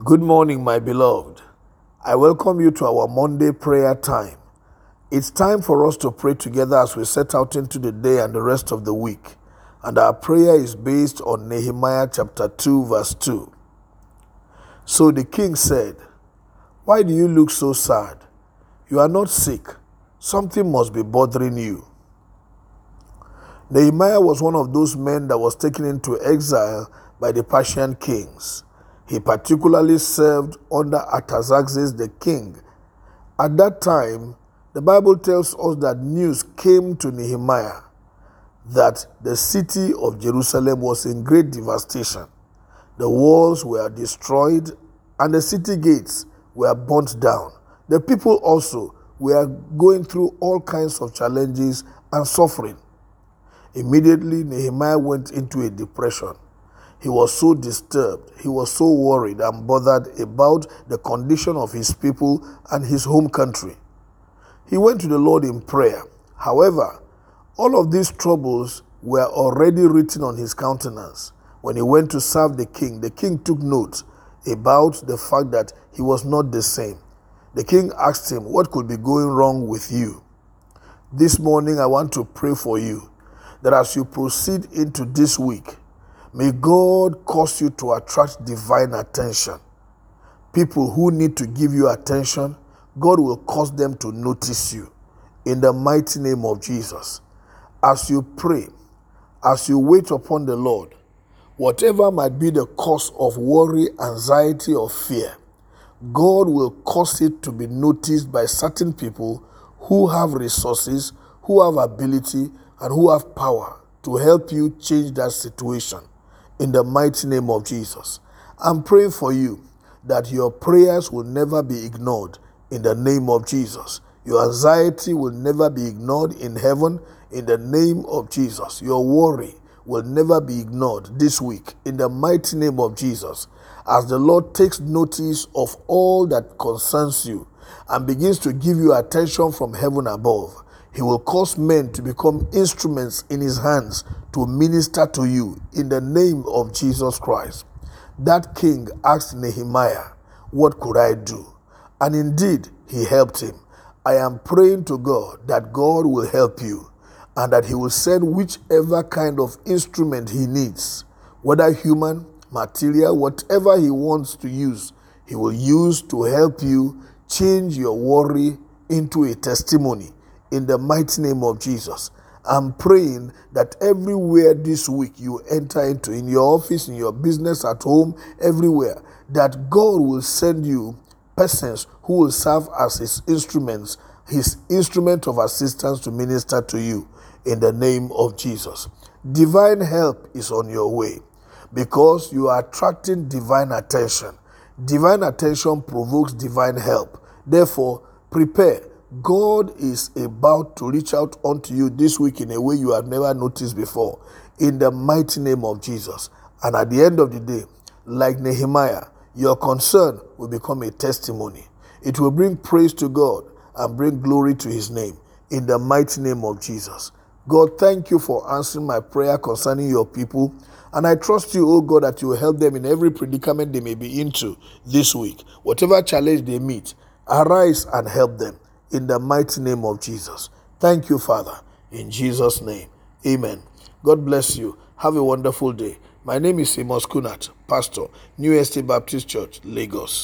Good morning, my beloved. I welcome you to our Monday prayer time. It's time for us to pray together as we set out into the day and the rest of the week. And our prayer is based on Nehemiah chapter 2, verse 2. So the king said, Why do you look so sad? You are not sick. Something must be bothering you. Nehemiah was one of those men that was taken into exile by the Persian kings. He particularly served under Artaxerxes the king. At that time, the Bible tells us that news came to Nehemiah that the city of Jerusalem was in great devastation. The walls were destroyed and the city gates were burnt down. The people also were going through all kinds of challenges and suffering. Immediately, Nehemiah went into a depression. He was so disturbed, he was so worried and bothered about the condition of his people and his home country. He went to the Lord in prayer. However, all of these troubles were already written on his countenance. When he went to serve the king, the king took note about the fact that he was not the same. The king asked him, What could be going wrong with you? This morning, I want to pray for you that as you proceed into this week, May God cause you to attract divine attention. People who need to give you attention, God will cause them to notice you. In the mighty name of Jesus. As you pray, as you wait upon the Lord, whatever might be the cause of worry, anxiety, or fear, God will cause it to be noticed by certain people who have resources, who have ability, and who have power to help you change that situation in the mighty name of Jesus. I'm praying for you that your prayers will never be ignored in the name of Jesus. Your anxiety will never be ignored in heaven in the name of Jesus. Your worry will never be ignored this week in the mighty name of Jesus. As the Lord takes notice of all that concerns you and begins to give you attention from heaven above, he will cause men to become instruments in his hands to minister to you in the name of Jesus Christ. That king asked Nehemiah, What could I do? And indeed, he helped him. I am praying to God that God will help you and that he will send whichever kind of instrument he needs, whether human, material, whatever he wants to use, he will use to help you change your worry into a testimony in the mighty name of Jesus. I'm praying that everywhere this week you enter into, in your office, in your business, at home, everywhere, that God will send you persons who will serve as his instruments, his instrument of assistance to minister to you in the name of Jesus. Divine help is on your way because you are attracting divine attention. Divine attention provokes divine help. Therefore, prepare God is about to reach out unto you this week in a way you have never noticed before, in the mighty name of Jesus. And at the end of the day, like Nehemiah, your concern will become a testimony. It will bring praise to God and bring glory to his name, in the mighty name of Jesus. God, thank you for answering my prayer concerning your people. And I trust you, oh God, that you will help them in every predicament they may be into this week. Whatever challenge they meet, arise and help them in the mighty name of Jesus. Thank you, Father, in Jesus' name. Amen. God bless you. Have a wonderful day. My name is Amos Kunat, Pastor, New Estate Baptist Church, Lagos.